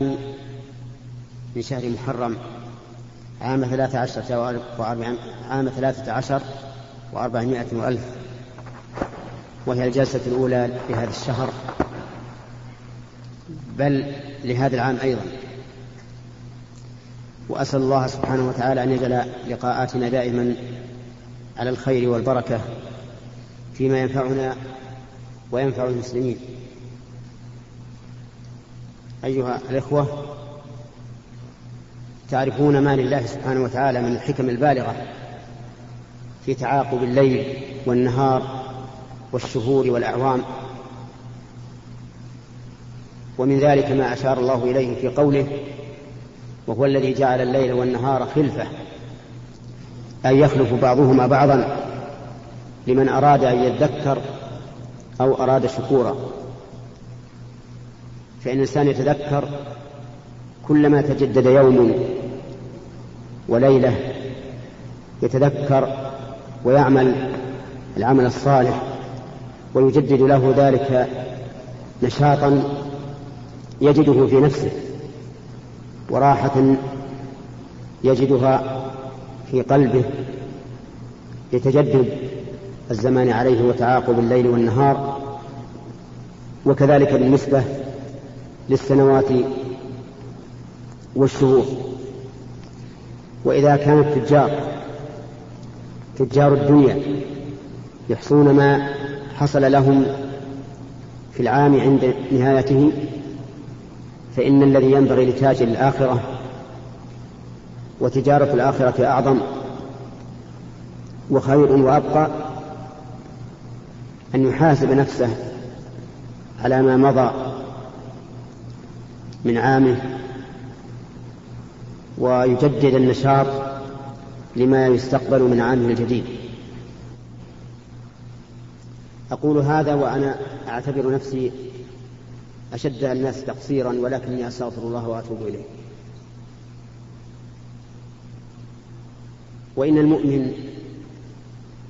من شهر محرم عام ثلاثة عشر عام ثلاثة عشر وأربعمائة وألف. وهي الجلسة الأولى لهذا الشهر. بل لهذا العام أيضا. وأسأل الله سبحانه وتعالى أن يجعل لقاءاتنا دائما على الخير والبركة فيما ينفعنا وينفع المسلمين. أيها الإخوة تعرفون ما لله سبحانه وتعالى من الحكم البالغة في تعاقب الليل والنهار والشهور والأعوام؟ ومن ذلك ما أشار الله إليه في قوله وهو الذي جعل الليل والنهار خلفة أي يخلف بعضهما بعضا لمن أراد أن يذكر أو أراد شكورا. فإن الإنسان يتذكر كلما تجدد يوم وليلة يتذكر ويعمل العمل الصالح ويجدد له ذلك نشاطا يجده في نفسه وراحة يجدها في قلبه لتجدد الزمان عليه وتعاقب الليل والنهار وكذلك بالنسبة للسنوات والشهور. وإذا كان التجار تجار الدنيا يحصون ما حصل لهم في العام عند نهايته فإن الذي ينبغي لتاجر الآخرة وتجارة الآخرة أعظم وخير وأبقى أن يحاسب نفسه على ما مضى من عامه ويجدد النشاط لما يستقبل من عامه الجديد. أقول هذا وأنا أعتبر نفسي أشد الناس تقصيرا ولكني أستغفر الله وأتوب إليه. وإن المؤمن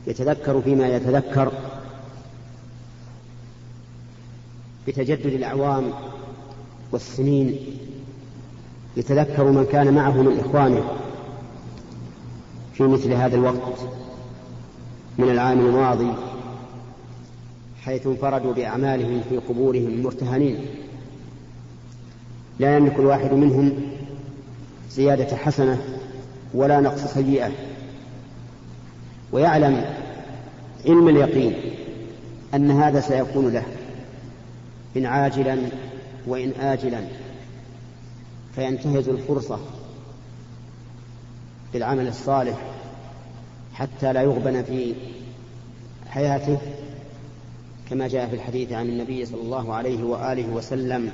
يتذكر فيما يتذكر بتجدد الأعوام والسنين يتذكر من كان معه من إخوانه في مثل هذا الوقت من العام الماضي حيث انفردوا بأعمالهم في قبورهم مرتهنين. لا يملك الواحد منهم زيادة حسنة ولا نقص سيئة. ويعلم علم اليقين أن هذا سيكون له إن عاجلا وإن آجلا فينتهز الفرصة بالعمل الصالح حتى لا يغبن في حياته كما جاء في الحديث عن النبي صلى الله عليه وآله وسلم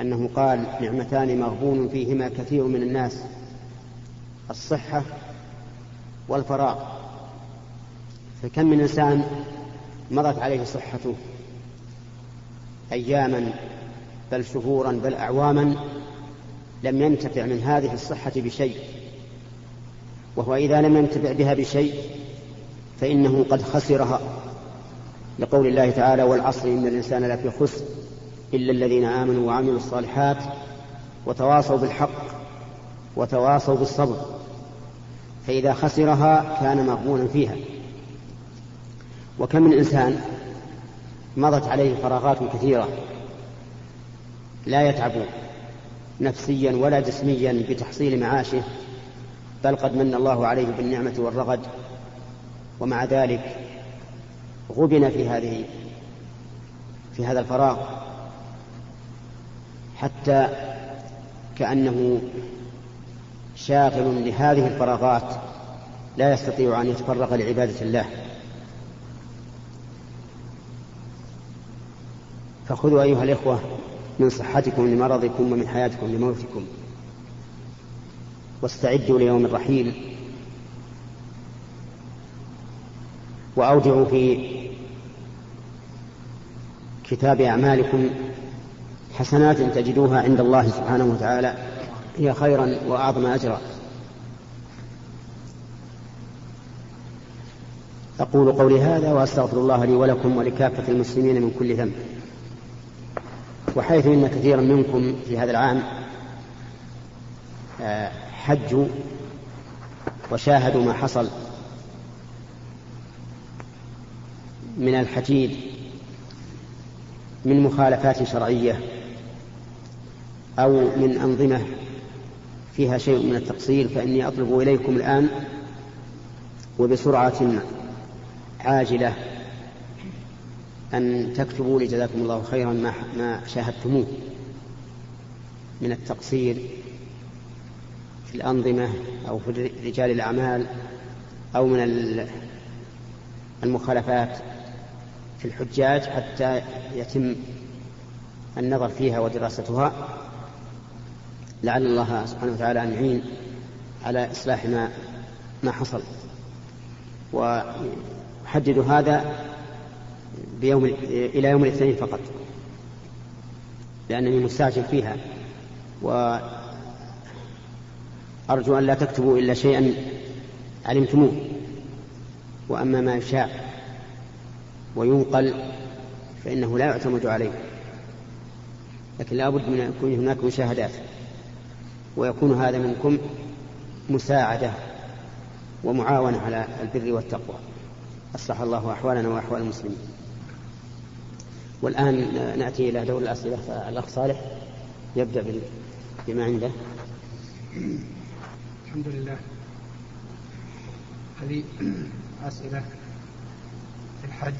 أنه قال نعمتان مغبون فيهما كثير من الناس الصحة والفراغ. فكم من إنسان مضت عليه صحته أياما بل شهورا بل أعواما لم ينتفع من هذه الصحة بشيء. وهو إذا لم ينتفع بها بشيء فإنه قد خسرها. لقول الله تعالى والعصر إن الإنسان لفي خسر إلا الذين آمنوا وعملوا الصالحات وتواصوا بالحق وتواصوا بالصبر فإذا خسرها كان مغبونا فيها. وكم من إنسان مضت عليه فراغات كثيرة. لا يتعب نفسيا ولا جسميا بتحصيل معاشه بل قد من الله عليه بالنعمة والرغد ومع ذلك غبن في هذه في هذا الفراغ حتى كأنه شاغل لهذه الفراغات لا يستطيع أن يتفرغ لعبادة الله. فخذوا أيها الإخوة من صحتكم لمرضكم ومن حياتكم لموتكم. واستعدوا ليوم الرحيل. وأودعوا في كتاب أعمالكم. حسنات تجدوها عند الله سبحانه وتعالى. هي خيرا وأعظم أجرا. أقول قولي هذا وأستغفر الله لي ولكم ولكافة المسلمين من كل ذنب. وحيث إن كثيرا منكم في هذا العام آه، حجوا وشاهدوا ما حصل من الحديد من مخالفات شرعية أو من أنظمة فيها شيء من التقصير فإني أطلب إليكم الآن وبسرعة عاجلة أن تكتبوا لي جزاكم الله خيرا ما ما شاهدتموه من التقصير في الأنظمة أو في رجال الأعمال أو من المخالفات في الحجاج حتى يتم النظر فيها ودراستها. لعل الله سبحانه وتعالى أن يعين على إصلاح ما ما حصل. وحددوا هذا بيوم إلى يوم الاثنين فقط. لأنني مستعجل فيها. وأرجو أن لا تكتبوا إلا شيئا علمتموه. وأما ما يشاع وينقل فإنه لا يعتمد عليه. لكن لا بد من أن يكون هناك مشاهدات. ويكون هذا منكم مساعدة ومعاونة على البر والتقوى. أصلح الله أحوالنا وأحوال المسلمين. والآن نأتي إلى دور الأسئلة فالأخ صالح يبدأ بما عنده. الحمد لله. هذه أسئلة في الحج.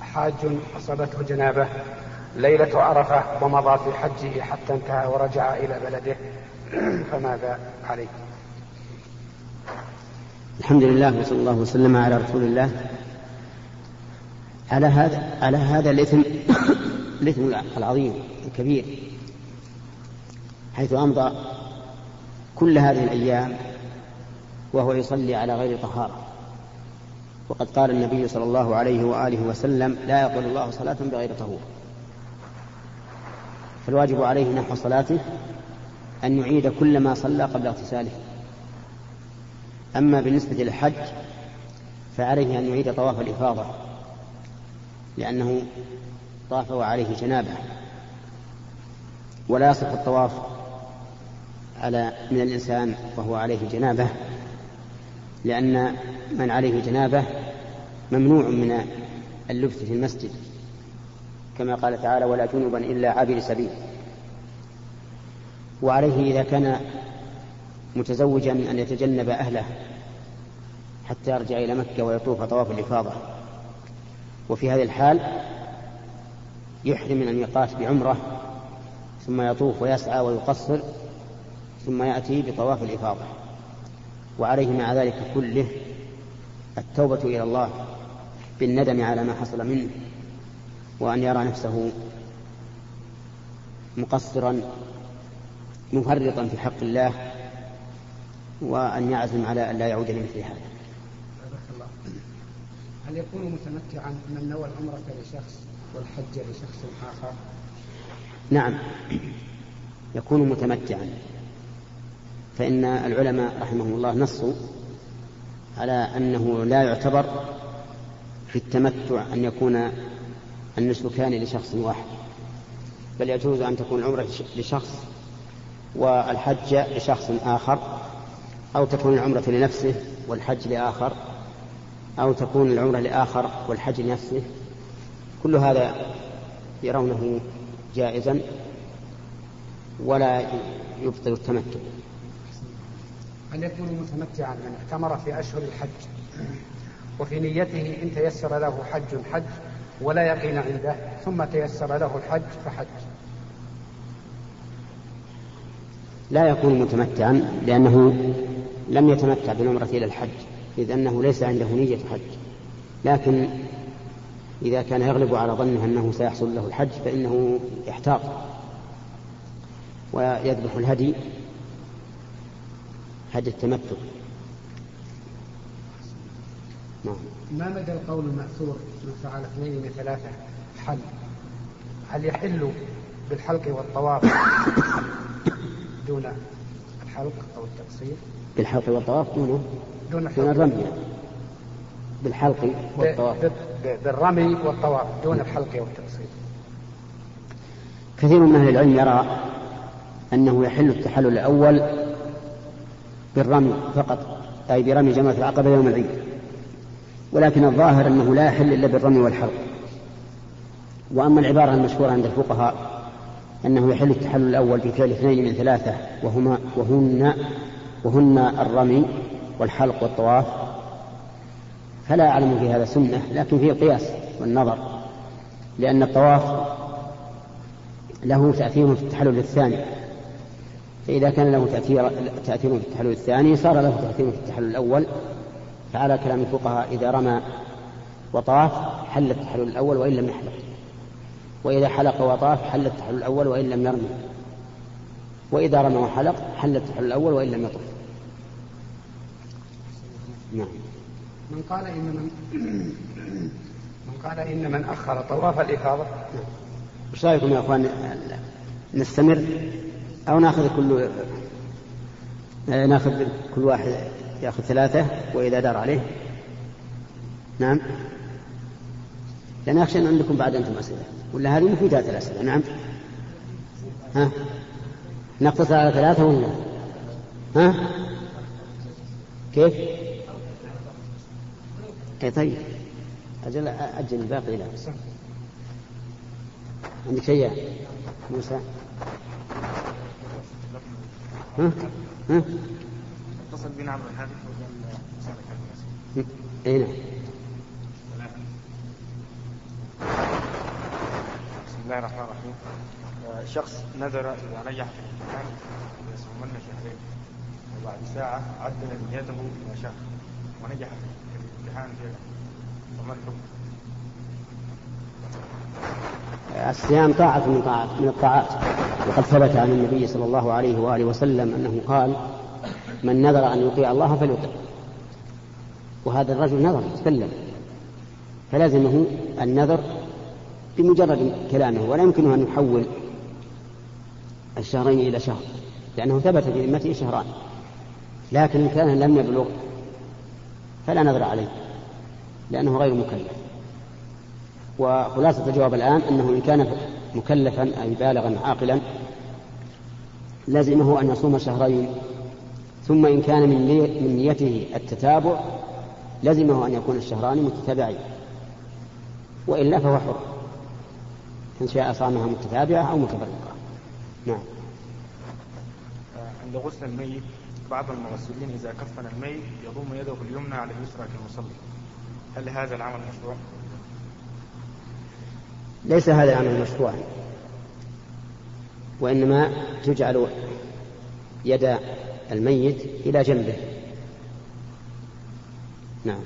حاج أصابته جنابة ليلة عرفة ومضى في حجه حتى انتهى ورجع إلى بلده. فماذا عليه؟ الحمد لله وصلى الله وسلم على رسول الله. على هذا على هذا الاثم الإثم العظيم الكبير. حيث أمضى كل هذه الأيام وهو يصلي على غير طهارة. وقد قال النبي صلى الله عليه وآله وسلم لا يقبل الله صلاة بغير طهور. فالواجب عليه نحو صلاته أن يعيد كل ما صلى قبل اغتساله. أما بالنسبة للحج فعليه أن يعيد طواف الإفاضة. لأنه طاف وعليه جنابة. ولا يصح الطواف على من الإنسان وهو عليه جنابة لأن من عليه جنابة ممنوع من اللبث في المسجد كما قال تعالى ولا جنبا إلا عابر سبيل وعليه إذا كان متزوجا أن يتجنب أهله حتى يرجع إلى مكة ويطوف طواف الإفاضة. وفي هذه الحال يحرم من الميقات بعمرة ثم يطوف ويسعى ويقصر ثم يأتي بطواف الإفاضة. وعليه مع ذلك كله التوبة إلى الله بالندم على ما حصل منه وأن يرى نفسه مقصرا مفرطا في حق الله وأن يعزم على أن لا يعود لمثل هذا. هل يكون متمتعا من نوى العمرة لشخص والحج لشخص آخر؟ نعم. يكون متمتعا. فإن العلماء رحمهم الله نصوا على أنه لا يعتبر في التمتع أن يكون النسكان لشخص واحد بل يجوز أن تكون العمرة لشخص والحج لشخص آخر أو تكون العمرة لنفسه والحج لآخر. أو تكون العمرة لآخر والحج لنفسه. كل هذا يرونه جائزا ولا يبطل التمتع. هل يكون متمتعا من اعتمر في أشهر الحج. وفي نيته إن تيسر له حج حج ولا يقين عنده ثم تيسر له الحج فحج. لا يكون متمتعا لأنه لم يتمتع بالعمرة إلى الحج. إذ أنه ليس عنده نية حج لكن إذا كان يغلب على ظنه أنه سيحصل له الحج فإنه يحتاط ويذبح الهدي هدي التمتع. نعم. ما مدى القول المأثور من فعل اثنين من ثلاثة؟ حل. هل يحل بالحلق والطواف دون الحلق أو التقصير؟ بالحلق والطواف دونه. دون الرمي بالحلق والطواف. بالرمي والطواف دون الحلق والتقصير. كثير من أهل العلم يرى أنه يحل التحلل الأول بالرمي فقط أي برمي جمرة العقبة يوم العيد. ولكن الظاهر أنه لا يحل إلا بالرمي والحرق وأما العبارة المشهورة عند الفقهاء أنه يحل التحلل الأول بفعل اثنين من ثلاثة وهما وهن وهن الرمي والحلق والطواف فلا أعلم في هذا سنة لكن فيه القياس والنظر لأن الطواف له تأثير في التحلل الثاني. فإذا كان له تأثير تأثير في التحلل الثاني صار له تأثير في التحلل الأول. فعلى كلام الفقهاء إذا رمى وطاف حل التحلل الأول وإن لم يحلق. وإذا حلق وطاف حل التحلل الأول وإن لم يرمي. وإذا رمى وحلق حل التحلل الأول وإن لم يطف. نعم. من قال إن من من قال إن من أخر طواف الإفاضة. وش رأيكم يا أخوان؟ نستمر أو نأخذ كل نأخذ كل واحد يأخذ ثلاثة وإذا دار عليه؟ نعم. لأن أخشى أن عندكم بعد أنتم أسئلة. ولا هذه مفيدات الأسئلة نعم. ها؟ نقتصر على ثلاثة ولا ها؟ كيف؟ اي طيب أجل أجل الباقي إلى عندك شيء موسى؟ ها؟ ها؟ اتصل بنا عبر الهاتف اي نعم. بسم الله الرحمن الرحيم. شخص نذر إذا نجح في الامتحان يصومن شهرين وبعد ساعة عدل نيته إلى شهر ونجح في الامتحان الحكم؟ الصيام طاعة من طاعات من الطاعات. وقد ثبت عن النبي صلى الله عليه وآله وسلم أنه قال من نذر أن يطيع الله فليطع وهذا الرجل نذر تكلم. فلازمه النذر بمجرد كلامه ولا يمكنه أن يحول الشهرين إلى شهر لأنه ثبت في ذمته شهران. لكن كان لم يبلغ فلا نذر عليه لأنه غير مكلف. وخلاصة الجواب الآن أنه إن كان مكلفا أي بالغا عاقلا لزمه أن يصوم شهرين. ثم إن كان من نيته التتابع لزمه أن يكون الشهران متتابعين. وإلا فهو حر. إن شاء صامها متتابعة أو متفرقة. نعم. عند غسل الميت بعض المغسلين إذا كفن الميت يضم يده اليمنى على اليسرى كالمصلي. هل هذا العمل مشروع؟ ليس هذا العمل مشروعا وإنما تجعل يد الميت إلى جنبه. نعم.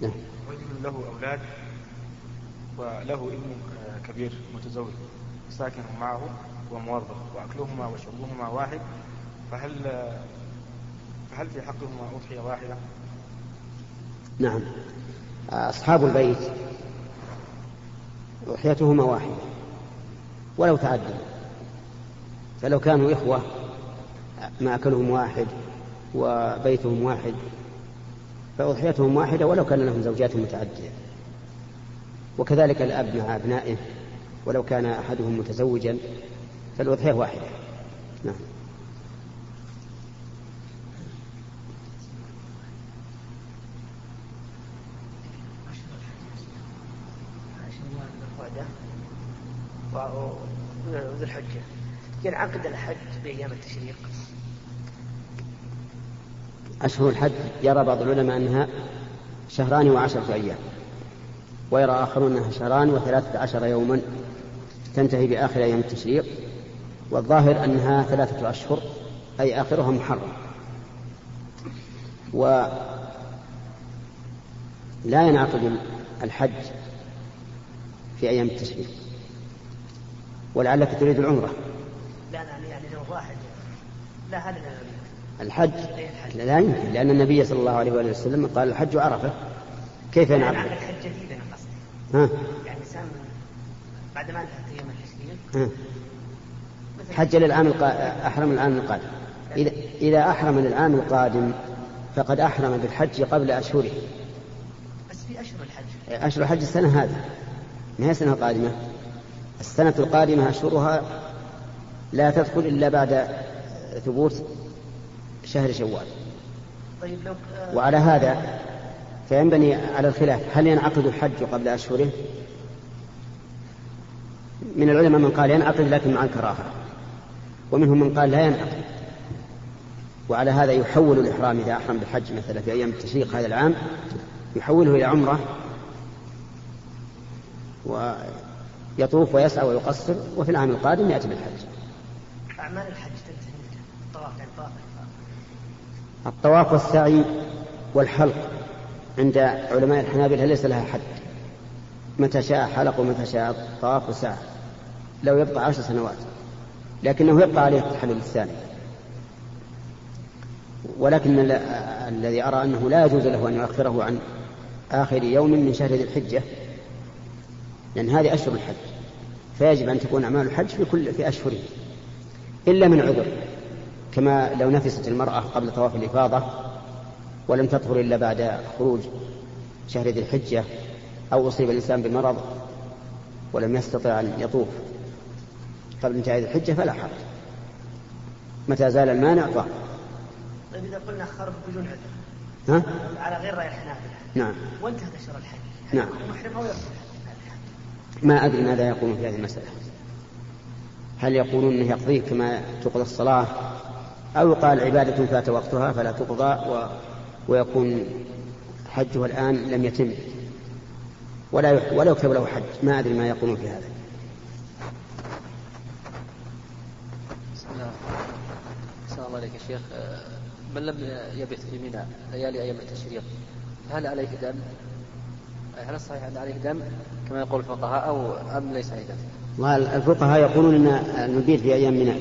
نعم. رجل له أولاد وله ابن كبير متزوج ساكن معه. وموظف وأكلهما وشربهما واحد. فهل فهل في حقهما أضحية واحدة؟ نعم. أصحاب البيت أضحيتهما واحدة ولو تعدوا. فلو كانوا إخوة مأكلهم واحد وبيتهم واحد فأضحيتهم واحدة ولو كان لهم زوجات متعددة. وكذلك الأب مع أبنائه ولو كان أحدهم متزوجا فالأضحية واحدة. نعم. وذو الحجة. ينعقد الحج بأيام التشريق. أشهر الحج يرى بعض العلماء أنها شهران وعشرة أيام ويرى آخرون أنها شهران وثلاثة عشر يوما تنتهي بآخر أيام التشريق. والظاهر أنها ثلاثة أشهر أي آخرها محرم. ولا ينعقد الحج في أيام التشريق ولعلك تريد العمرة. لا لا يعني لو واحد. لا هذا الحج؟ لا يمكن لأن النبي صلى الله عليه وآله وسلم قال الحج عرفة. كيف ينعقد؟ يعني الحج جديد أنا قصدي. ها؟ يعني سام بعد ما انتهت أيام التشريق حج للعام القا... أحرم العام القادم. إذا إذا أحرم للعام القادم فقد أحرم بالحج قبل أشهره. بس في أشهر الحج. أشهر الحج السنة هذه. ما هي السنة القادمة؟ السنة القادمة أشهرها لا تدخل إلا بعد ثبوت شهر شوال. طيب لو وعلى هذا فينبني على الخلاف. هل ينعقد الحج قبل أشهره؟ من العلماء من قال ينعقد لكن مع الكراهة. ومنهم من قال لا ينعقد وعلى هذا يحول الإحرام إذا أحرم بالحج مثلا في أيام التشريق هذا العام يحوله إلى عمرة ويطوف ويسعى ويقصر وفي العام القادم يأتي بالحج. أعمال الحج تنتهي الطواف يعني الطواف والسعي والحلق عند علماء الحنابلة ليس لها حد. متى شاء حلق ومتى شاء طواف وسعى. لو يبقى عشر سنوات. لكنه يبقى عليه التحلل الثاني. ولكن الذي أرى أنه لا يجوز له أن يؤخره عن آخر يوم من شهر ذي الحجة لأن هذه أشهر الحج فيجب أن تكون أعمال الحج في كل في أشهره إلا من عذر كما لو نفست المرأة قبل طواف الإفاضة ولم تطهر إلا بعد خروج شهر ذي الحجة أو أصيب الإنسان بمرض ولم يستطع أن يطوف. قبل انتهاء الحجة فلا حرج. متى زال المانع؟ طاهر طيب إذا قلنا خرب بدون عذر ها؟ على غير رأي الحنابلة. نعم. وانتهت أشهر الحج. نعم. ما أدري ماذا يقولون في هذه المسألة. هل يقولون أنه يقضيه كما تقضى الصلاة؟ أو يقال عبادة فات وقتها فلا تقضى و... ويكون حجه الآن لم يتم. ولا يح... ولا يكتب له حج. ما أدري ما يقولون في هذا السلام الله عليك يا شيخ من لم يبت في منى ليالي أيام التشريق هل عليه دم؟ هل الصحيح أن عليه دم كما يقول الفقهاء أو أم ليس عليه دم؟ الفقهاء يقولون أن المبيت في أيام منى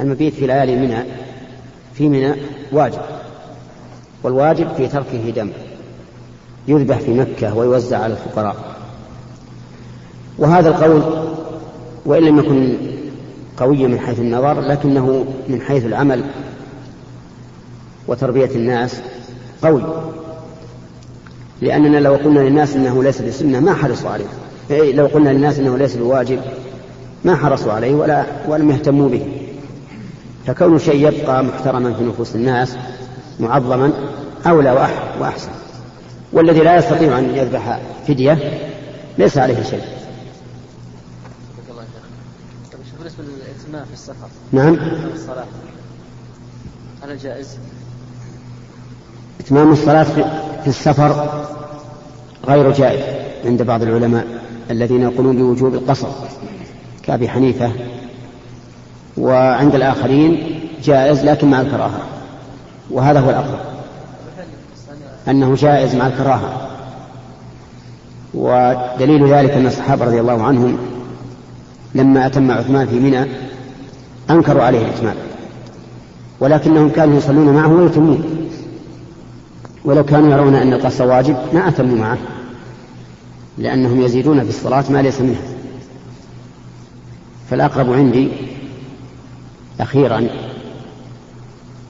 المبيت في ليالي منى في منى واجب والواجب في تركه دم يذبح في مكة ويوزع على الفقراء وهذا القول وإن لم يكن قويا من حيث النظر لكنه من حيث العمل وتربية الناس قوي. لأننا لو قلنا للناس إنه ليس بسنة ما حرصوا عليه. إيه لو قلنا للناس إنه ليس بواجب ما حرصوا عليه ولا ولم يهتموا به. فكون شيء يبقى محترما في نفوس الناس معظما أولى وأحسن. والذي لا يستطيع أن يذبح فدية ليس عليه شيء. للإتمام في السفر. نعم. الصلاة. هل جائز؟ إتمام الصلاة في السفر غير جائز عند بعض العلماء الذين يقولون بوجوب القصر. كأبي حنيفة وعند الآخرين جائز لكن مع الكراهة. وهذا هو الأقرب. أنه جائز مع الكراهة. ودليل ذلك أن الصحابة رضي الله عنهم لما أتم عثمان في منى أنكروا عليه الإتمام. ولكنهم كانوا يصلون معه ويتمون. ولو كانوا يرون أن القصر واجب ما أتموا معه لأنهم يزيدون في الصلاة ما ليس منها فالأقرب عندي أخيرا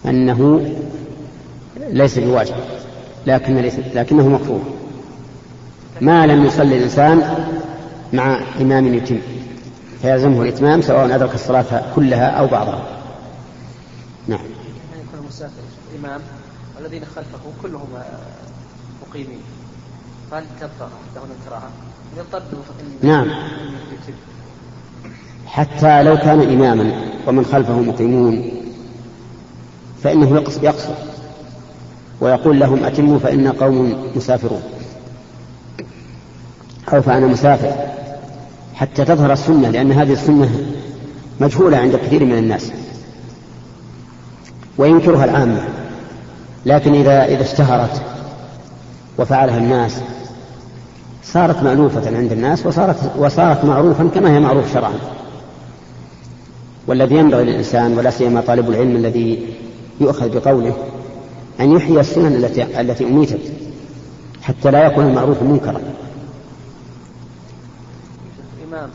أنه ليس بواجب لكن ليس لكنه مكروه. ما لم يصلي الإنسان مع إمام يتم. فيلزمه الإتمام سواء أدرك الصلاة كلها أو بعضها. نعم. يكون مسافر إمام والذين خلفه كلهم مقيمين. فهل تبقى لهم الكراهة؟ نعم. حتى لو كان إماما ومن خلفه مقيمون فإنه يقصر. ويقول لهم أتموا فإن قوم مسافرون. أو فأنا مسافر. حتى تظهر السنة لأن هذه السنة مجهولة عند كثير من الناس وينكرها العامة لكن إذا إذا اشتهرت وفعلها الناس صارت مألوفة عند الناس وصارت وصارت معروفا كما هي معروف شرعا والذي ينبغي للإنسان ولا سيما طالب العلم الذي يؤخذ بقوله أن يحيي السنن التي التي أميتت حتى لا يكون المعروف منكرا. الإمام.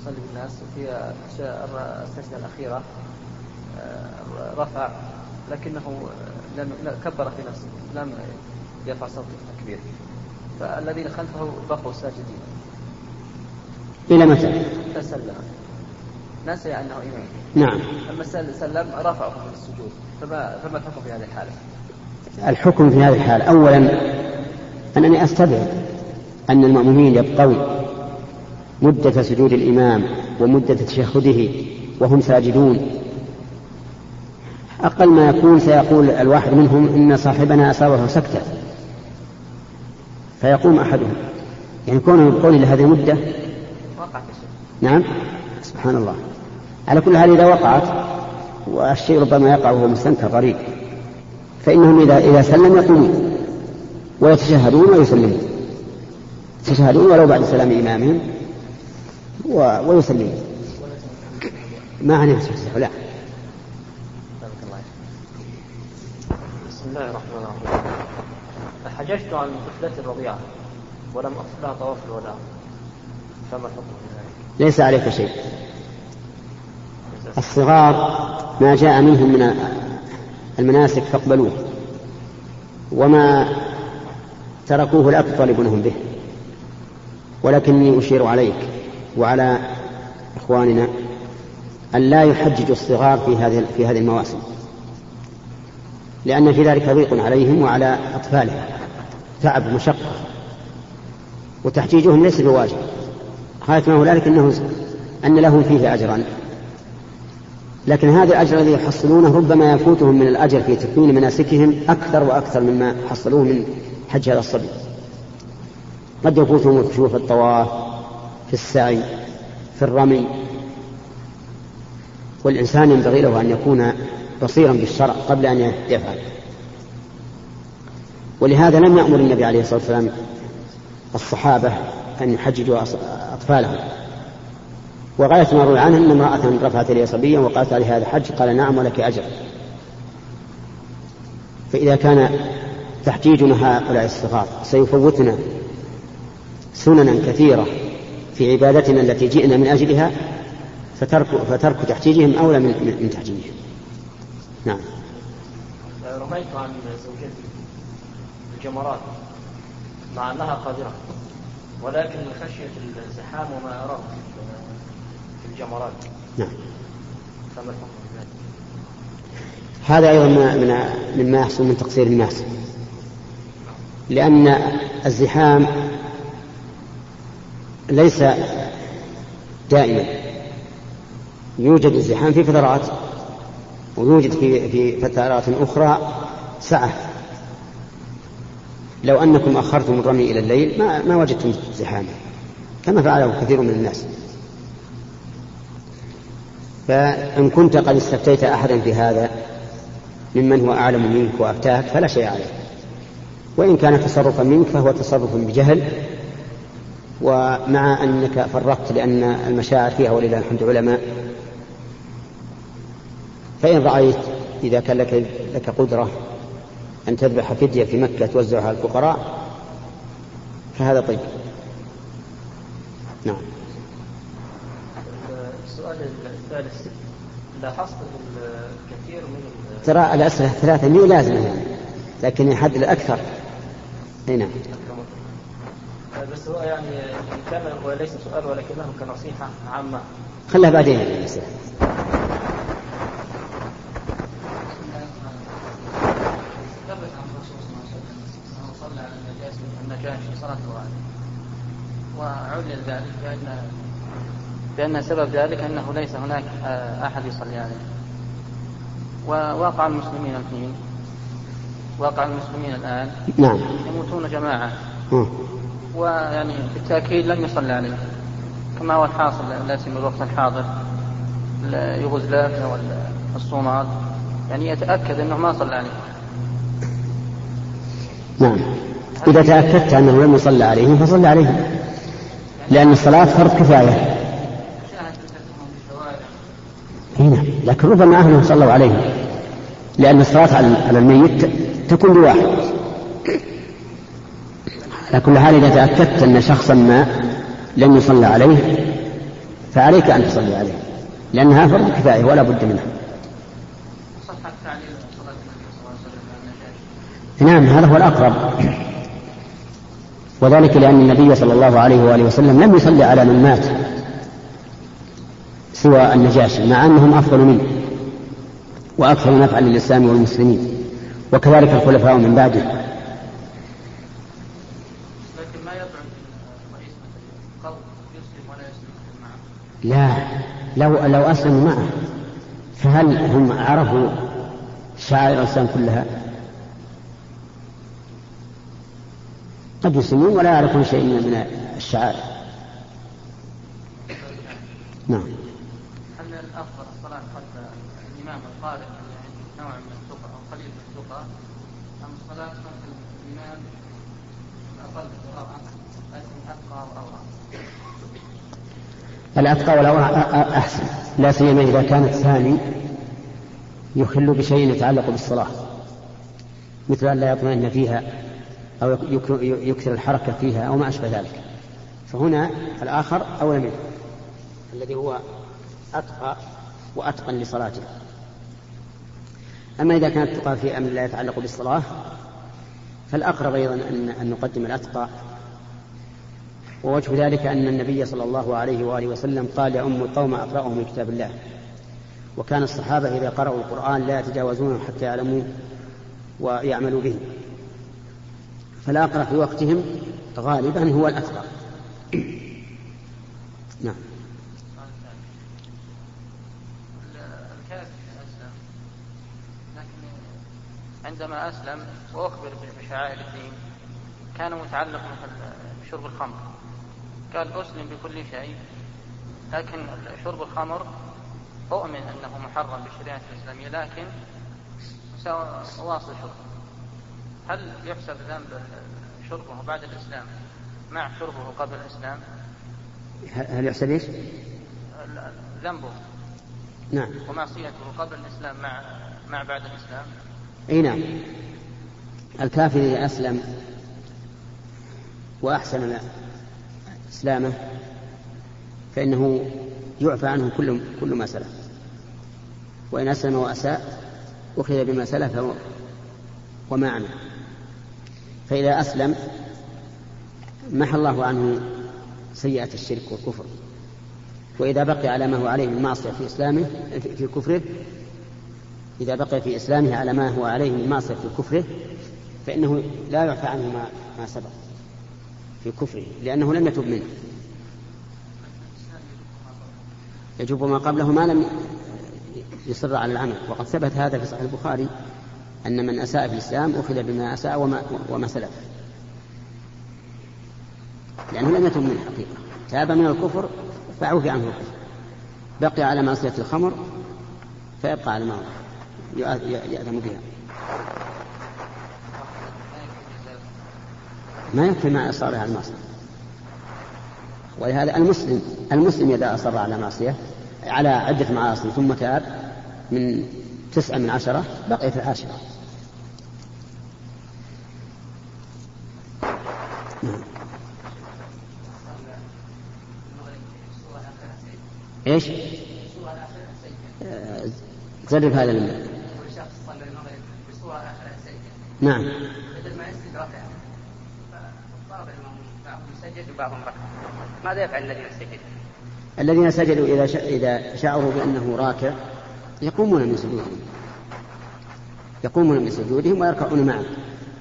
يصلي بالناس في السجدة الأخيرة آه، رفع لكنه لم كبر في نفسه لم يرفع صوت التكبير. فالذين خلفه بقوا ساجدين. إلى متى؟ فسلم. نسي أنه إمام. نعم. لما سلم رفعه من السجود. فما فما الحكم في هذه الحالة؟ الحكم في هذه الحالة. أولا أنني أستبعد أن المأمومين يبقون مدة سجود الإمام ومدة تشهده وهم ساجدون. أقل ما يكون سيقول الواحد منهم إن صاحبنا أصابه سكتة. فيقوم أحدهم. يعني كونه يبقون إلى هذه المدة. نعم. سبحان الله. على كل حال إذا وقعت والشيء ربما يقع وهو مستنكر قريب فإنهم إذا إذا سلم يقومون ويتشهدون ويسلمون. يتشهدون ولو بعد سلام إمامهم ويسلمون ما عليهم لا. بسم الله الرحمن الرحيم. حججت عن طفلة الرضيعة ولم أصل لها طواف الوداع. فما الحكم في ذلك؟ ليس عليك شيء. الصغار ما جاء منهم من المناسك فاقبلوه وما تركوه لا تطالبونهم به. ولكني أشير عليك وعلى إخواننا أن لا يحججوا الصغار في هذه في هذه المواسم. لأن في ذلك ضيق عليهم وعلى أطفالهم. تعب ومشقة وتحجيجهم ليس بواجب. غاية ما هنالك أنه أن لهم فيه أجرا. لكن هذا الأجر الذي يحصلونه ربما يفوتهم من الأجر في تكوين مناسكهم أكثر وأكثر مما حصلوه من حج هذا الصبي. قد يفوتهم في الطواف في السعي في الرمي. والإنسان ينبغي له أن يكون بصيرا بالشرع قبل أن يفعل. ولهذا لم يأمر النبي عليه الصلاة والسلام الصحابة أن يحججوا أطفالهم. وغاية ما روي عنه أن امرأة رفعت إليه صبيا وقالت عليه هذا حج قال نعم ولك أجر. فإذا كان تحجيجنا هؤلاء الصغار سيفوتنا سننا كثيرة في عبادتنا التي جئنا من أجلها فترك, فترك تحجيجهم أولى من, من تحجيجهم. نعم. رميت عن زوجتي الجمرات مع أنها قادرة ولكن من خشية الزحام وما أراه في الجمرات. نعم. فما هذا أيضا من مما يحصل من تقصير الناس لأن الزحام ليس دائما. يوجد الزحام في فترات ويوجد في في فترات أخرى سعة. لو أنكم أخرتم الرمي إلى الليل ما, ما وجدتم زحاما كما فعله كثير من الناس. فإن كنت قد استفتيت أحدا في هذا ممن هو أعلم منك وأفتاك فلا شيء عليه. وإن كان تصرفا منك فهو تصرف بجهل ومع أنك فرقت لأن المشاعر فيها ولله الحمد علماء فإن رأيت إذا كان لك, لك قدرة أن تذبح فدية في مكة توزعها على الفقراء فهذا طيب. نعم. السؤال الثالث لاحظت الكثير من ترى الأسئلة الثلاثة مي لازمة يعني لكن يحدد الأكثر. نعم. بس هو يعني كان هو ليس سؤال ولكنه كنصيحة عامة. خلها بعدين الأسئلة صلاة وعلل ذلك بأن بأن سبب ذلك أنه ليس هناك أحد يصلي عليه. وواقع المسلمين الحين واقع المسلمين الآن. نعم. يموتون جماعة. ويعني بالتأكيد لم يصلى عليه كما هو الحاصل لا سيما الوقت الحاضر يوغوسلافيا والصومال يعني يتأكد أنه ما صلى عليه. نعم. إذا تأكدت أنه لم يصلى عليهم فصلى عليهم لأن الصلاة فرض كفاية. هنا لكن ربما أهله صلوا عليهم لأن الصلاة على الميت تكون بواحد. على كل حال إذا تأكدت أن شخصا ما لم يصلى عليه فعليك أن تصلي عليه لأنها فرض كفاية ولا بد منها نعم هذا هو الأقرب. وذلك لأن النبي صلى الله عليه وآله وسلم لم يصلي على من مات سوى النجاشي مع أنهم أفضل منه وأكثر نفعا للإسلام والمسلمين وكذلك الخلفاء من بعده لكن ما يطعن رئيس قول يسلم ولا يسلم معه لا. لو لو أسلموا معه. فهل هم عرفوا شعائر الإسلام كلها؟ قد يسلمون ولا يعرفون شيء من الشعائر. نعم. هل الأفضل الصلاة خلف الإمام القارئ يعني نوع من التقى أو قليل من التقى أم الصلاة خلف الإمام الاقل ورعا لكن أتقى واورع الأتقى والأورع أحسن. لا سيما إذا كان الثاني يخل بشيء يتعلق بالصلاة. مثل أن لا يطمئن فيها أو يكثر الحركة فيها أو ما أشبه ذلك. فهنا الآخر أولى منه. الذي هو أتقى وأتقن لصلاته. أما إذا كانت التقى في أمر لا يتعلق بالصلاة فالأقرب أيضا أن نقدم الأتقى ووجه ذلك أن النبي صلى الله عليه وآله وسلم قال يا أم القوم أقرأهم من كتاب الله. وكان الصحابة إذا قرأوا القرآن لا يتجاوزونه حتى يعلموا ويعملوا به. فالأقرأ في وقتهم غالبا هو الأتقى نعم. عندما أسلم وأخبر بشعائر الدين كان متعلق مثل بشرب الخمر. قال أسلم بكل شيء لكن شرب الخمر أؤمن أنه محرم بالشريعة الإسلامية لكن سأواصل شربه. هل يحسب ذنب شربه بعد الإسلام مع شربه قبل الإسلام؟ هل يحسب إيش؟ ذنبه. نعم. ومعصيته قبل الإسلام مع مع بعد الإسلام؟ إي نعم. الكافر إذا أسلم وأحسن إسلامه فإنه يعفى عنه كل كل ما سلف. وإن أسلم وأساء أخذ بما سلف وما عمل. فإذا أسلم محى الله عنه سيئة الشرك والكفر. وإذا بقي على ما هو عليه من معصية في إسلامه في كفره إذا بقي في إسلامه على ما هو عليه من معصية في كفره فإنه لا يعفى عنه ما, ما سبق. في كفره لأنه لم يتب منه. يجب ما قبله ما لم يصر على العمل. وقد ثبت هذا في صحيح البخاري أن من أساء في الإسلام أخذ بما أساء وما, وما سلف. لأنه لم يتم من الحقيقة تاب من الكفر فعوفي عنه الكفر. بقي على معصية الخمر فيبقى على ما يأثم بها. ما يكفي ما أصر على المعصية. ولهذا المسلم المسلم إذا أصر على معصية على عدة معاصي ثم تاب من تسعة من عشرة بقيت العاشرة. إيش؟ آه، جرب هذا الماء نعم بدل ما يسجد ركعة فطلب الإمام بعضهم سجد وبعضهم ركع ماذا يفعل الذين سجدوا؟ الذين سجدوا إذا إذا شعروا بأنه راكع يقومون من سجودهم. يقومون من سجودهم ويركعون معه.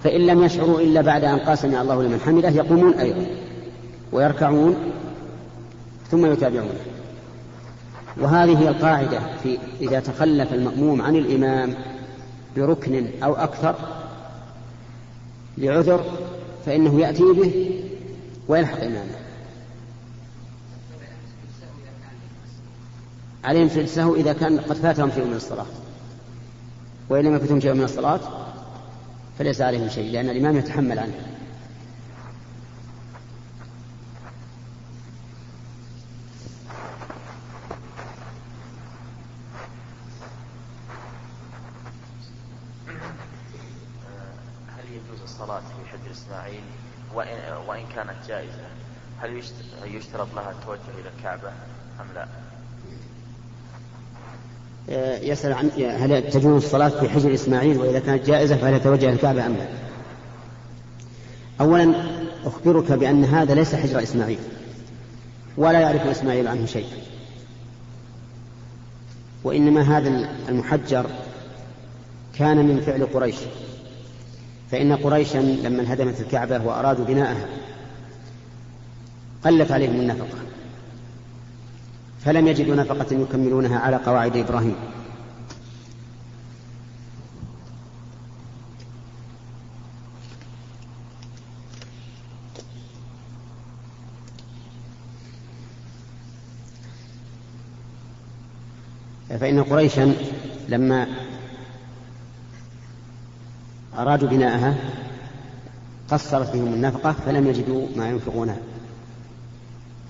فإن لم يشعروا إلا بعد أن قال سمع الله لمن حمده يقومون أيضا. ويركعون ثم يتابعونه وهذه هي القاعدة في إذا تخلف المأموم عن الإمام بركن أو أكثر لعذر فإنه يأتي به ويلحق إمامه؟ عليهم في السهو إذا كان قد فاتهم شيء من الصلاة. وإن لم يكن شيء من الصلاة فليس عليهم شيء لأن الإمام يتحمل عنه. إسماعيل؟ وإن, وإن كانت جائزة هل يشترط لها التوجه إلى الكعبة أم لا؟ آه، يسأل عن هل تجوز الصلاة في حجر إسماعيل وإذا كانت جائزة فهل يتوجه الكعبة أم لا؟ أولا أخبرك بأن هذا ليس حجر إسماعيل ولا يعرف إسماعيل عنه شيء وإنما هذا المحجر كان من فعل قريش فإن قريشا لما انهدمت الكعبة وأرادوا بناءها قلت عليهم النفقة. فلم يجدوا نفقة يكملونها على قواعد إبراهيم. فإن قريشا لما أرادوا بناءها قصرت بهم النفقة فلم يجدوا ما ينفقونها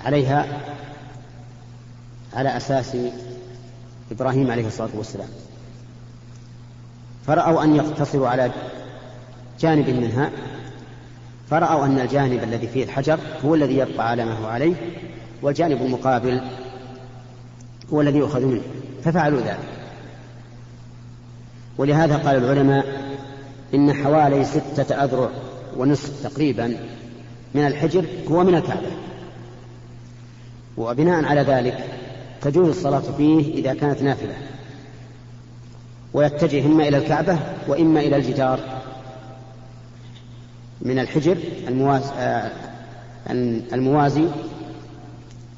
عليها على أساس إبراهيم عليه الصلاة والسلام. فرأوا أن يقتصروا على جانب منها فرأوا أن الجانب الذي فيه الحجر هو الذي يبقى على ما هو عليه والجانب المقابل هو الذي يؤخذ منه ففعلوا ذلك. ولهذا قال العلماء إن حوالي ستة أذرع ونصف تقريبا من الحجر هو من الكعبة. وبناء على ذلك تجوز الصلاة فيه إذا كانت نافلة. ويتجه إما إلى الكعبة وإما إلى الجدار من الحجر الموازي, آه، الموازي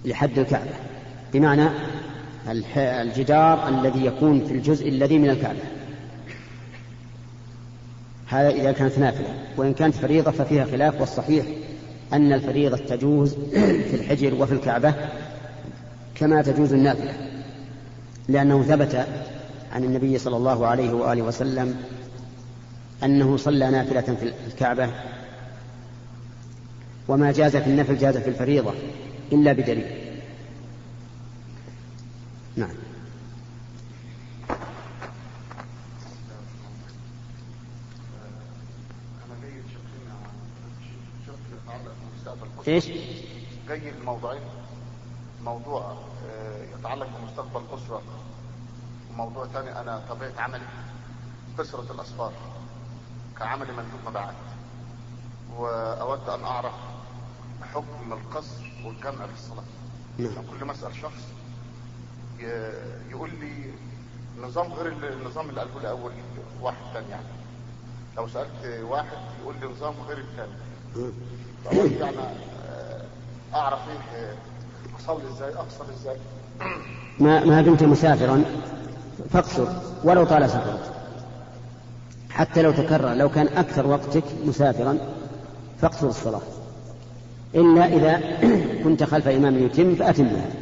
لحد الكعبة. بمعنى الجدار الذي يكون في الجزء الذي من الكعبة. هذا إذا كانت نافلة. وإن كانت فريضة ففيها خلاف والصحيح أن الفريضة تجوز في الحجر وفي الكعبة كما تجوز النافلة لأنه ثبت عن النبي صلى الله عليه وآله وسلم أنه صلى نافلة في الكعبة وما جاز في النفل جاز في الفريضة إلا بدليل. نعم. إيش؟ جيد موضوعين موضوع آه، يتعلق بمستقبل الأسرة وموضوع ثاني أنا طبيعة عملي كسرة الأسفار كعمل مندوب مبيعات وأود أن أعرف حكم القصر والجمع في الصلاة. نعم. كل ما أسأل شخص يقول لي نظام غير النظام اللي قاله لي أول واحد ثاني يعني. لو سألت واحد يقول لي نظام غير الثاني يعني إيه أصلي إزاي اقصر إزاي؟ ما ما دمت مسافرا فاقصر ولو طال سفرك. حتى لو تكرر لو كان أكثر وقتك مسافرا فاقصر الصلاة. إلا إذا كنت خلف إمام يتم فأتمها. خلف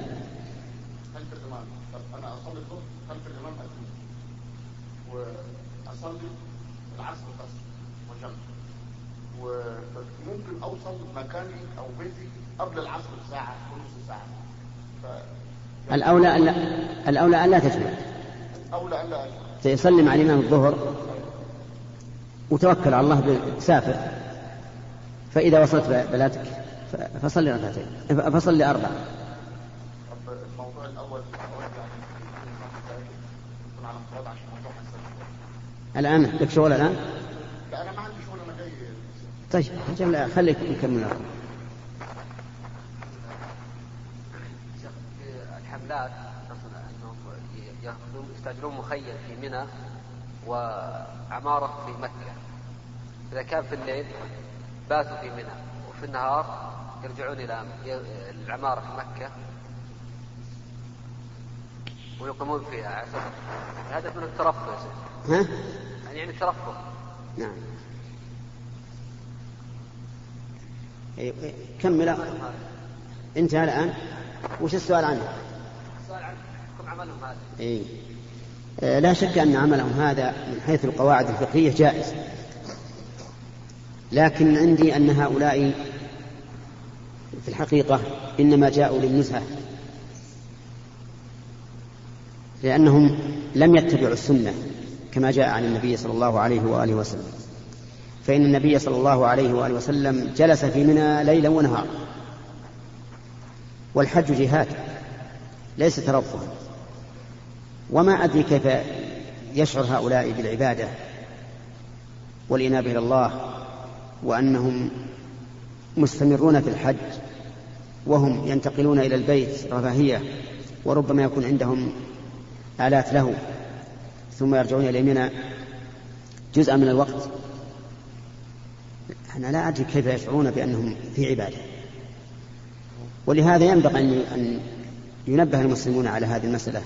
الأولى أن لا الأولى أن لا تجمع. أولى أن لا سيصلي مع الإمام الظهر وتوكل على الله سافر. فإذا وصلت بلدك فصلي ركعتين. فصلي أربع. الموضوع الأول الآن لك شغل الآن؟ لا أنا ما عندي شغل أنا جاي. طيب خليك نكمل الحملات انهم يستاجرون مخيم في منى وعمارة في مكة. إذا كان في الليل باتوا في منى وفي النهار يرجعون إلى العمارة في مكة ويقيمون فيها. هذا من الترفه. يا شيخ ها؟ يعني الترفه. نعم. كمل. انتهى الآن. وش السؤال عنه؟ إيه؟ آه لا شك أن عملهم هذا من حيث القواعد الفقهية جائز. لكن عندي أن هؤلاء في الحقيقة إنما جاءوا للنزهة. لأنهم لم يتبعوا السنة كما جاء عن النبي صلى الله عليه وآله وسلم. فإن النبي صلى الله عليه وآله وسلم جلس في منى ليلا ونهارا. والحج جهاد ليس ترفها وما أدري كيف يشعر هؤلاء بالعبادة والإنابة إلى الله وأنهم مستمرون في الحج وهم ينتقلون إلى البيت رفاهية وربما يكون عندهم آلات له ثم يرجعون إلى منى جزءا من الوقت. أنا لا أدري كيف يشعرون بأنهم في عبادة. ولهذا ينبغي أن ينبه المسلمون على هذه المسألة.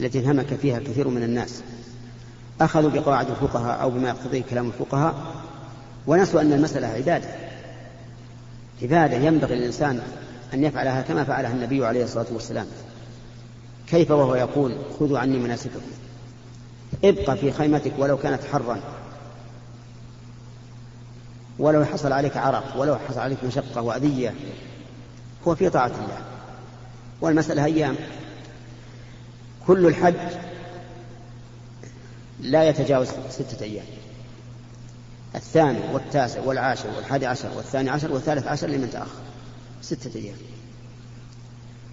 التي انهمك فيها كثير من الناس. أخذوا بقواعد الفقهاء أو بما يقتضيه كلام الفقهاء ونسوا أن المسألة عبادة. عبادة ينبغي للإنسان أن يفعلها كما فعلها النبي عليه الصلاة والسلام. كيف وهو يقول خذوا عني مناسككم ابقى في خيمتك ولو كانت حرا. ولو حصل عليك عرق ولو حصل عليك مشقة وأذية هو في طاعة الله. والمسألة أيام. كل الحج لا يتجاوز ستة أيام. الثاني والتاسع والعاشر والحادي عشر والثاني عشر والثالث عشر لمن تأخر. ستة أيام.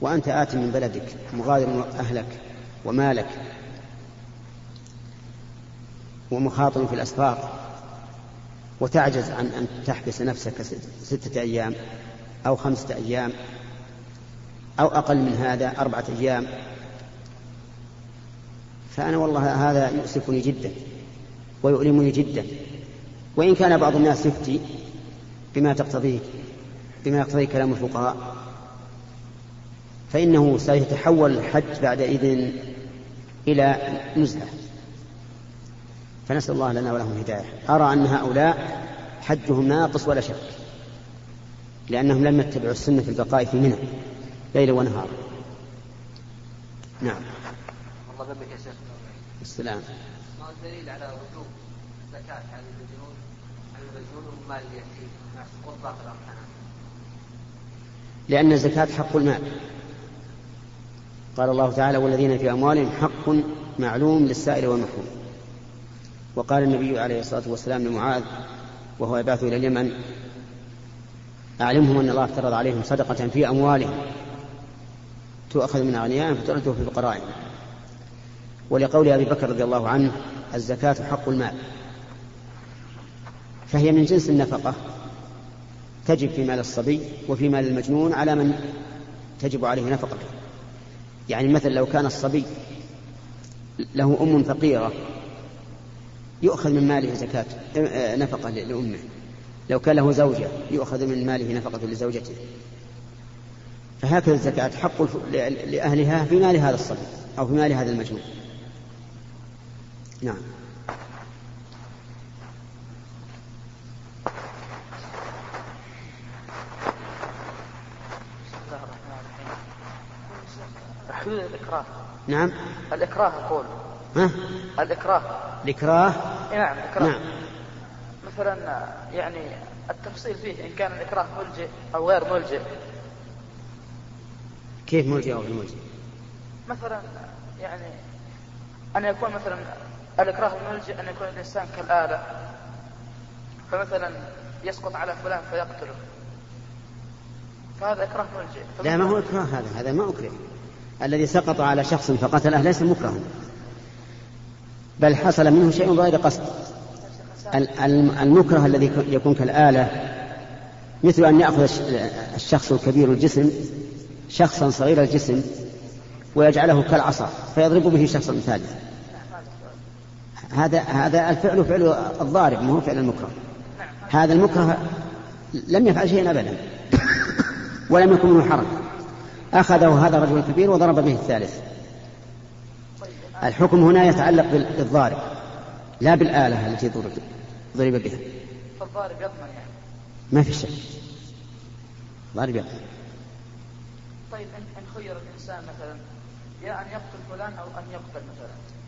وأنت آت من بلدك مغادر أهلك ومالك ومخاطر في الأسفار وتعجز عن أن تحبس نفسك ستة أيام أو خمسة أيام أو أقل من هذا أربعة أيام فأنا والله هذا يؤسفني جدا ويؤلمني جدا. وإن كان بعض الناس يفتي بما تقتضيه بما يقتضيه كلام الفقهاء فإنه سيتحول الحج بعد إذن إلى نزهة. فنسأل الله لنا ولهم الهداية. أرى أن هؤلاء حجهم ناقص ولا شك لأنهم لم يتبعوا السنة في البقاء في منى ليلا ونهارا. نعم. بك يا شيخ. السلام. ما الدليل على وجوب زكاة على المجنون على المجنون والمال اليتيم مع سقوط باقي الأركان لأن الزكاة حق المال. قال الله تعالى والذين في أموالهم حق معلوم للسائل والمحروم. وقال النبي عليه الصلاة والسلام لمعاذ وهو يبعث إلى اليمن أعلمهم أن الله افترض عليهم صدقة في أموالهم. تؤخذ من أغنيائهم فترد في فقرائهم ولقول أبي بكر رضي الله عنه الزكاة حق المال. فهي من جنس النفقة. تجب في مال الصبي وفي مال المجنون على من تجب عليه نفقته. يعني مثلا لو كان الصبي له أم فقيرة يؤخذ من ماله زكاة نفقة لأمه. لو كان له زوجة يؤخذ من ماله نفقة لزوجته. فهكذا الزكاة حق لأهلها في مال هذا الصبي أو في مال هذا المجنون. نعم. الإكراه. نعم. الإكراه أقول. ها؟ الإكراه. الإكراه؟ نعم الإكراه. نعم. مثلا يعني التفصيل فيه إن كان الإكراه ملجئ أو غير ملجئ. كيف ملجئ أو غير ملجئ؟ مثلا يعني أن يكون مثلا الإكراه الملجئ أن يكون الإنسان كالآلة. فمثلا يسقط على فلان فيقتله. فهذا إكراه ملجئ. لا ما هو إكراه هذا. هذا ما أكره. الذي سقط على شخص فقتله ليس مكرها. بل حصل منه شيء غير قصد. المكره الذي يكون كالآلة مثل أن يأخذ الشخص الكبير الجسم شخصا صغير الجسم ويجعله كالعصا فيضرب به شخصا ثالث هذا هذا الفعل فعل الضارب ما هو فعل المكره. هذا المكره لم يفعل شيئا ابدا ولم يكن منه حرج. أخذه هذا الرجل الكبير وضرب به الثالث. الحكم هنا يتعلق بالضارب لا بالآلة التي ضرب ضرب بها. فالضارب يضمن يعني. ما في شك. ضارب يضمن. طيب إن خير الإنسان مثلا يا أن يقتل فلان أو أن يقتل مثلا.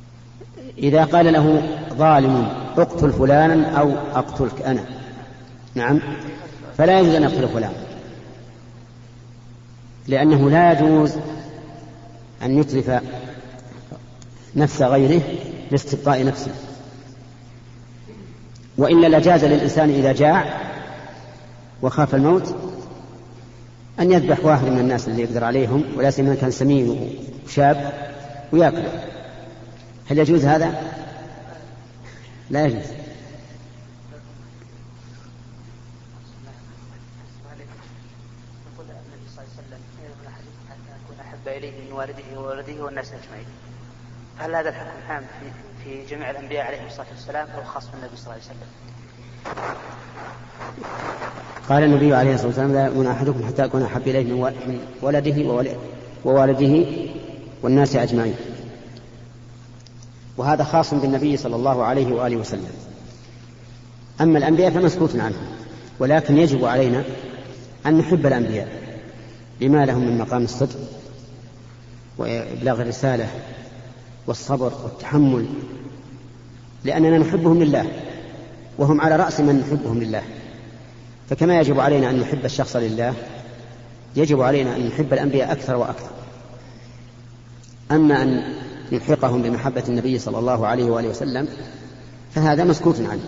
إذا قال له ظالم اقتل فلانا أو أقتلك أنا. نعم. فلا يجوز أن يقتل فلان. لأنه لا يجوز أن يتلف نفس غيره لاستبقاء نفسه. وإلا لجاز للإنسان إذا جاع وخاف الموت أن يذبح واحد من الناس اللي يقدر عليهم ولا سيما كان سمين وشاب ويأكله. هل يجوز هذا؟ لا يجوز. إليه من والده وولده والناس أجمعين هل هذا الحكم عام في, في جميع الأنبياء عليهم الصلاة والسلام أو خاص بالنبي صلى الله عليه وسلم؟ قال النبي عليه الصلاة والسلام لا يؤمن أحدكم حتى أكون أحب إليه من ولده ووالده ووالده والناس أجمعين. وهذا خاص بالنبي صلى الله عليه وآله وسلم. أما الأنبياء فمسكوت عنهم ولكن يجب علينا أن نحب الأنبياء لما لهم من مقام الصدق وإبلاغ الرسالة والصبر والتحمل لأننا نحبهم لله وهم على رأس من نحبهم لله. فكما يجب علينا أن نحب الشخص لله يجب علينا أن نحب الأنبياء أكثر وأكثر. أما أن نلحقهم بمحبة النبي صلى الله عليه وآله وسلم فهذا مسكوت عنه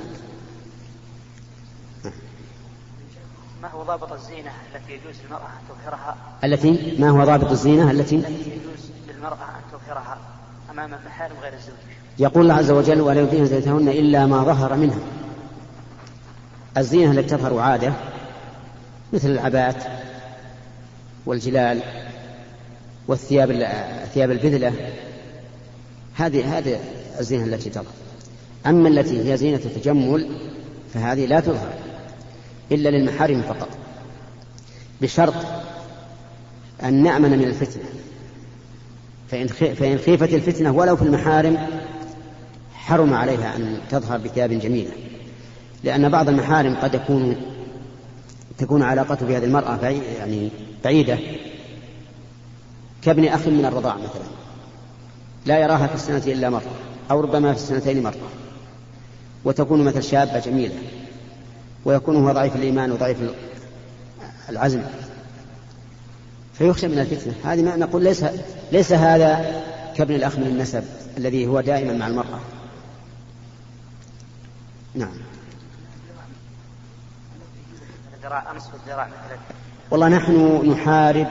ما هو ضابط الزينة التي يجوز للمرأة أن تظهرها؟ التي؟ ما هو ضابط الزينة التي؟ التي يجوز للمرأة أن تظهرها أمام المحارم غير الزوج. يقول الله عز وجل ولا يبدين زينتهن إلا ما ظهر منها. الزينة التي تظهر عادة مثل العبات والجلال والثياب ثياب البذلة هذه هذه الزينة التي تظهر أما التي هي زينة التجمل فهذه لا تظهر إلا للمحارم فقط. بشرط أن نأمن من الفتنة. فإن فإن خيفت الفتنة ولو في المحارم حرم عليها أن تظهر بثياب جميلة لأن بعض المحارم قد يكون تكون علاقته بهذه المرأة يعني بعيدة. كابن أخ من الرضاع مثلا. لا يراها في السنة إلا مرة أو ربما في السنتين مرة وتكون مثل شابة جميلة ويكون هو ضعيف الإيمان وضعيف العزم. فيخشى من الفتنة. هذه ما نقول ليس ليس هذا كابن الأخ من النسب الذي هو دائما مع المرأة. نعم. والله نحن نحارب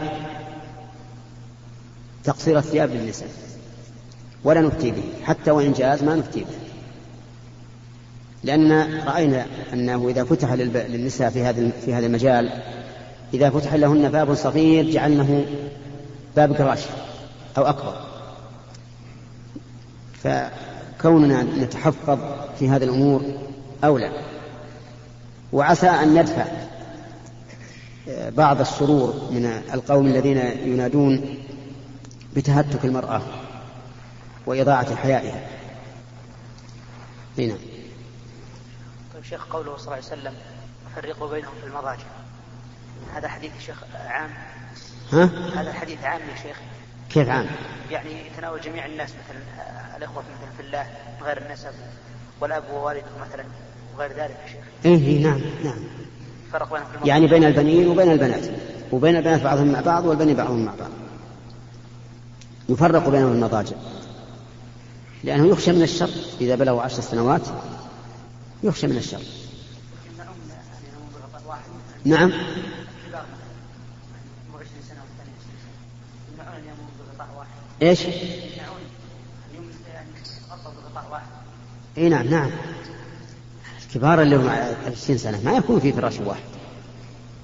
تقصير الثياب للنساء ولا نفتي به. حتى وإن جاز ما نفتي به. لأن رأينا أنه إذا فتح للنساء في هذا في هذا المجال إذا فتح لهن باب صغير جعلنه باب قراش أو أكبر. فكوننا نتحفظ في هذه الأمور أولى. وعسى أن ندفع بعض السرور من القوم الذين ينادون بتهتك المرأة. وإضاعة حيائها. هنا طيب شيخ قوله صلى الله عليه وسلم فرقوا بينهم في المضاجع. هذا حديث شيخ عام. ها؟ هذا الحديث عام يا شيخ. كيف عام؟ يعني يتناول جميع الناس مثلا الإخوة مثلا في الله غير النسب والأب ووالده مثلا وغير ذلك يا شيخ. إيه, إيه، نعم نعم. فرق بين يعني بين البنين وبين البنات. وبين البنات بعضهم مع بعض والبنين بعضهم مع بعض. يفرق بينهم المضاجع. لأنه يخشى من الشر. إذا بلغوا عشر سنوات يخشى من الشر. نعم. إيش؟ إي نعم نعم. الكبار اللي هم 20 سنة ما يكون في فراش واحد.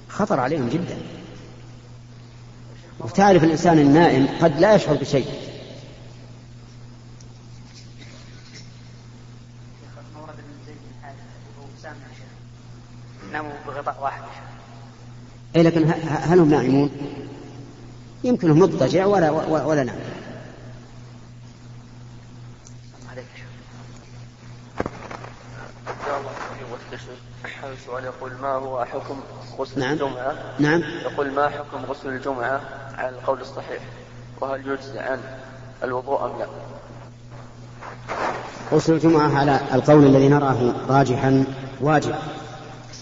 خطر عليهم جدا. وتعرف الإنسان النائم قد لا يشعر بشيء. اي لكن هل هم نائمون؟ يمكنهم مضطجع ولا ولا نام هذا السؤال يقول ما هو حكم غسل نعم. الجمعة؟ نعم. يقول ما حكم غسل الجمعة على القول الصحيح؟ وهل يجزي عن الوضوء أم لا؟ غسل الجمعة على القول الذي نراه راجحا واجب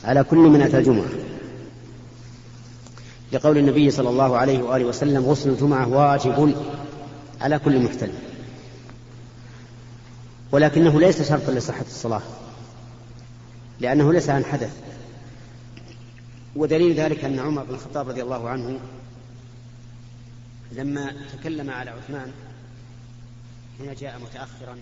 على كل من أتى الجمعة لقول النبي صلى الله عليه وآله وسلم غسل الجمعة واجب على كل محتل ولكنه ليس شرطا لصحة الصلاة لأنه ليس عن حدث. ودليل ذلك أن عمر بن الخطاب رضي الله عنه لما تكلم على عثمان حين جاء متأخرا